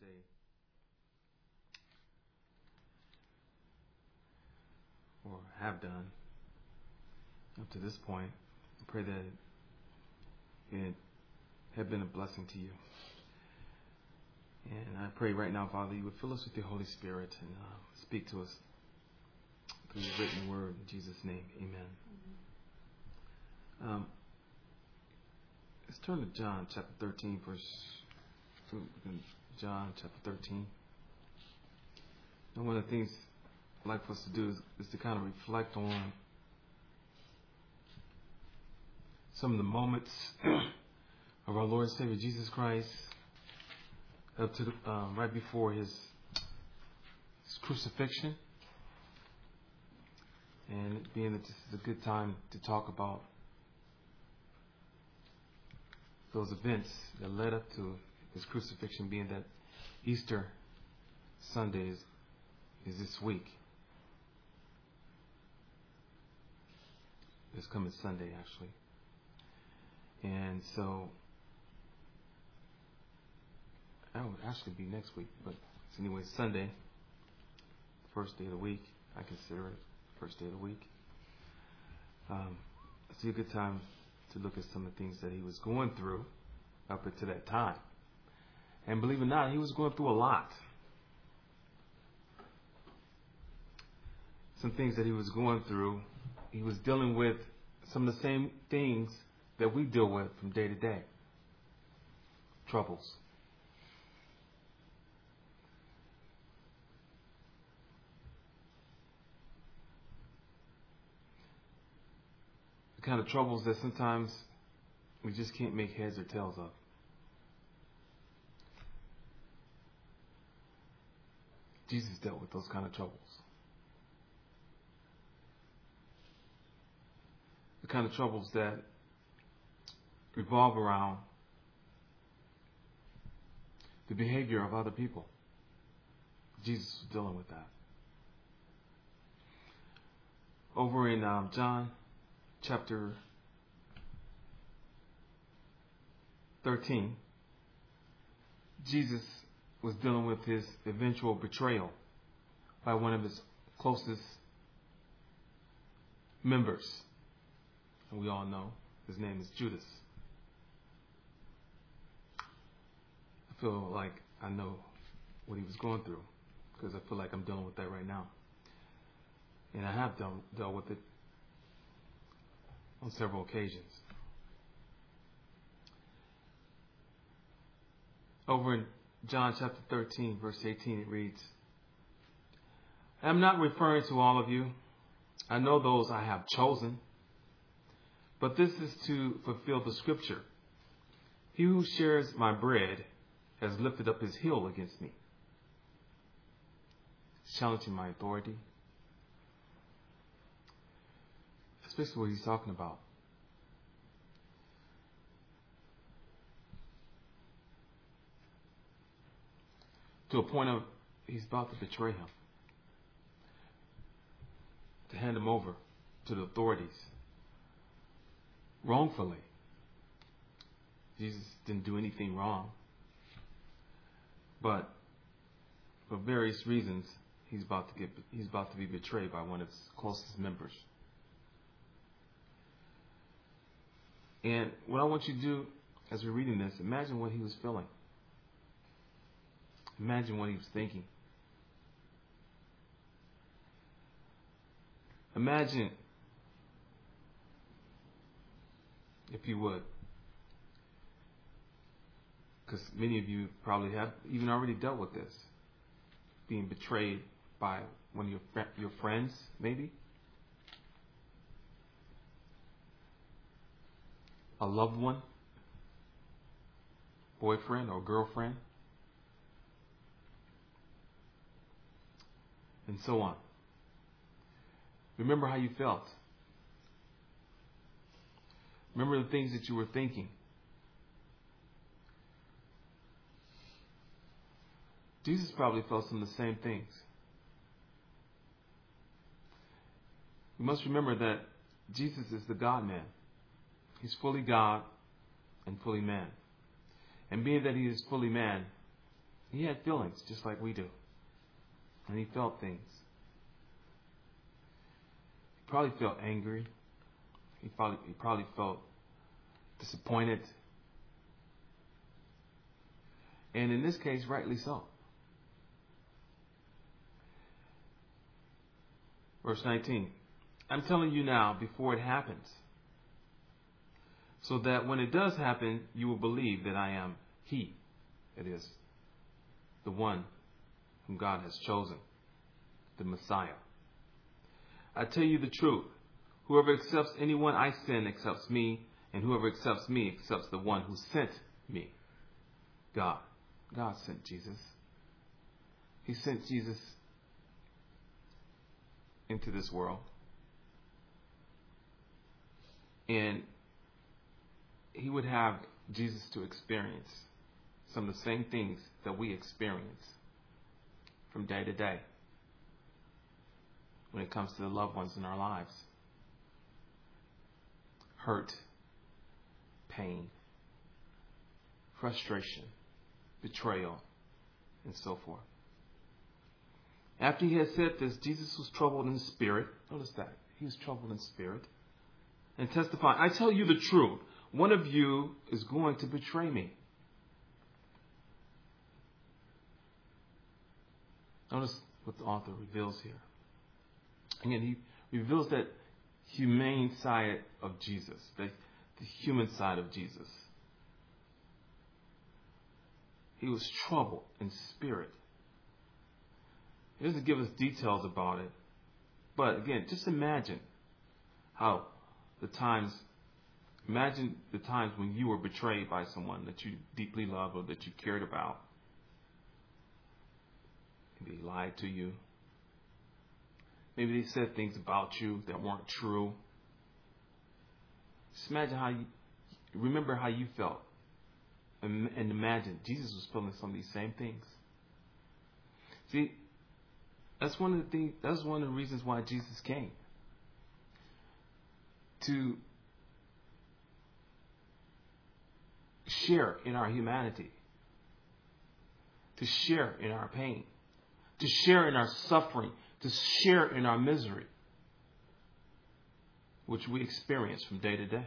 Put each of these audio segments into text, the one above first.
day. Or have done up to this point. I pray that it had been a blessing to you. And I pray right now, Father, you would fill us with your Holy Spirit and uh, speak to us through your written word. In Jesus' name, amen. Um, let's turn to John chapter 13, verse. John chapter 13. And one of the things I'd like for us to do is, is to kind of reflect on some of the moments of our Lord and Savior Jesus Christ up to the, um, right before his, his crucifixion. And being that this is a good time to talk about those events that led up to his crucifixion, being that Easter Sunday is, is this week. This coming Sunday, actually. And so that would actually be next week, but it's anyway Sunday, first day of the week. I consider it first day of the week. Um, it's a good time to look at some of the things that he was going through up until that time. And believe it or not, he was going through a lot. Some things that he was going through, he was dealing with some of the same things that we deal with from day to day troubles. The kind of troubles that sometimes we just can't make heads or tails of. Jesus dealt with those kind of troubles. The kind of troubles that revolve around the behavior of other people. Jesus was dealing with that. Over in um, John chapter 13, Jesus was dealing with his eventual betrayal by one of his closest members. And we all know his name is Judas. I feel like I know what he was going through because I feel like I'm dealing with that right now. And I have dealt, dealt with it on several occasions. Over in John chapter 13, verse 18, it reads, I am not referring to all of you. I know those I have chosen. But this is to fulfill the scripture. He who shares my bread has lifted up his heel against me. Challenging my authority. That's basically what he's talking about. To a point of he's about to betray him, to hand him over to the authorities wrongfully. Jesus didn't do anything wrong, but for various reasons, he's about to get he's about to be betrayed by one of his closest members. And what I want you to do as we're reading this, imagine what he was feeling. Imagine what he was thinking. Imagine, if you would, because many of you probably have even already dealt with this, being betrayed by one of your your friends, maybe a loved one, boyfriend or girlfriend. And so on. Remember how you felt. Remember the things that you were thinking. Jesus probably felt some of the same things. We must remember that Jesus is the God man. He's fully God and fully man. And being that he is fully man, He had feelings just like we do. And he felt things. He probably felt angry. He probably, he probably felt disappointed. And in this case, rightly so. Verse 19 I'm telling you now before it happens, so that when it does happen, you will believe that I am He. It is the one whom God has chosen, the Messiah. I tell you the truth. Whoever accepts anyone I send accepts me, and whoever accepts me accepts the one who sent me. God. God sent Jesus. He sent Jesus into this world. And he would have Jesus to experience some of the same things that we experience from day to day when it comes to the loved ones in our lives hurt, pain, frustration, betrayal, and so forth. After he had said this, Jesus was troubled in spirit. Notice that. He was troubled in spirit. And testified, I tell you the truth. One of you is going to betray me. Notice what the author reveals here. Again, he reveals that humane side of Jesus, the, the human side of Jesus. He was troubled in spirit. He doesn't give us details about it. But again, just imagine how the times, imagine the times when you were betrayed by someone that you deeply loved or that you cared about. Maybe they lied to you. Maybe they said things about you that weren't true. Just imagine how you, remember how you felt. And, and imagine Jesus was feeling some of these same things. See, that's one of the things, that's one of the reasons why Jesus came. To share in our humanity. To share in our pain. To share in our suffering. To share in our misery. Which we experience from day to day.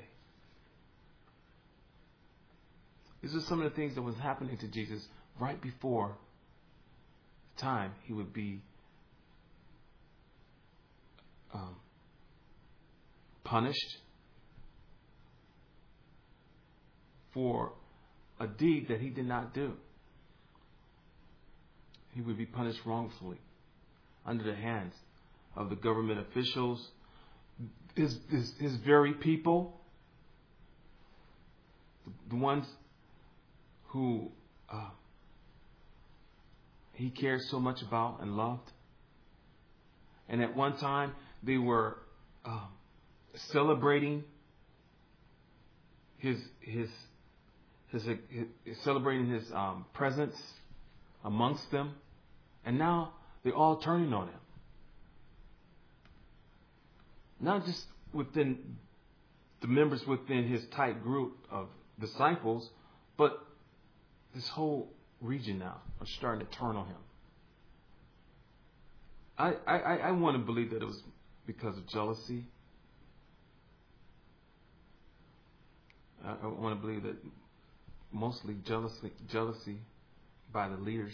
These are some of the things that was happening to Jesus right before the time he would be um, punished for a deed that he did not do. He would be punished wrongfully under the hands of the government officials, his, his, his very people, the, ones who uh, he cared so much about and loved. And at one time, they were um, celebrating his his his, his, celebrating his um, presence amongst them, and now they're all turning on him. Not just within the members within his tight group of disciples, but this whole region now are starting to turn on him. I, I, I want to believe that it was because of jealousy. I, I want to believe that mostly jealousy, jealousy by the leaders,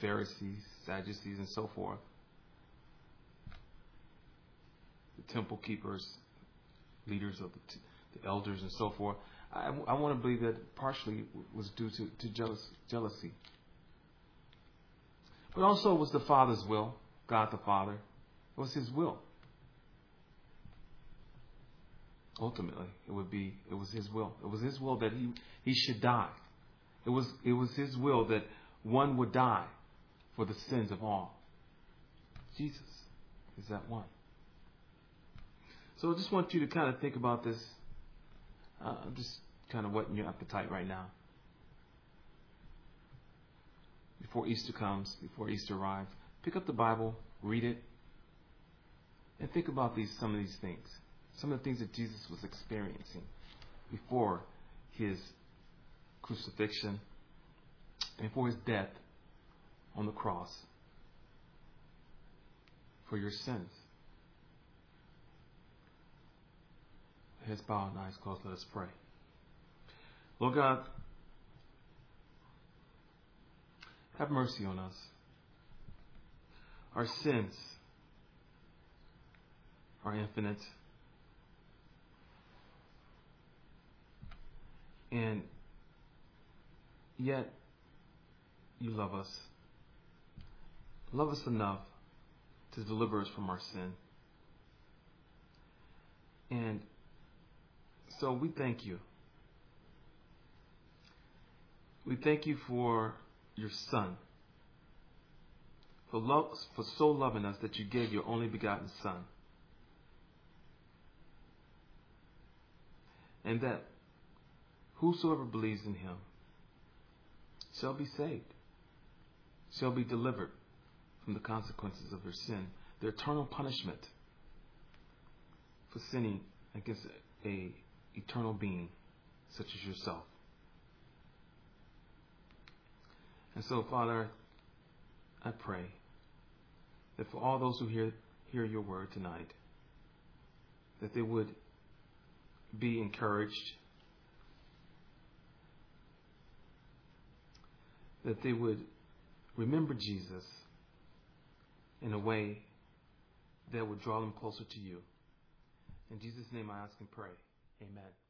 Pharisees, Sadducees, and so forth, the temple keepers, leaders of the, the elders, and so forth. I, I want to believe that partially was due to, to jealous, jealousy. But also was the Father's will, God the Father. It was His will. Ultimately, it would be it was His will. It was His will that He He should die. It was it was His will that one would die for the sins of all. Jesus is that one. So I just want you to kind of think about this uh, just kind of whetting your appetite right now. Before Easter comes, before Easter arrives, pick up the Bible, read it, and think about these some of these things. Some of the things that Jesus was experiencing before his crucifixion and for his death on the cross for your sins. Heads bowed and eyes closed. Let us pray. Lord God, have mercy on us. Our sins are infinite. And yet, you love us. Love us enough to deliver us from our sin. And so we thank you. We thank you for your Son, for, for so loving us that you gave your only begotten Son. And that whosoever believes in him shall be saved, shall be delivered from the consequences of their sin, their eternal punishment for sinning against a eternal being such as yourself. And so, Father, I pray that for all those who hear, hear your word tonight, that they would be encouraged, that they would remember Jesus in a way that would draw them closer to you. In Jesus' name I ask and pray. Amen.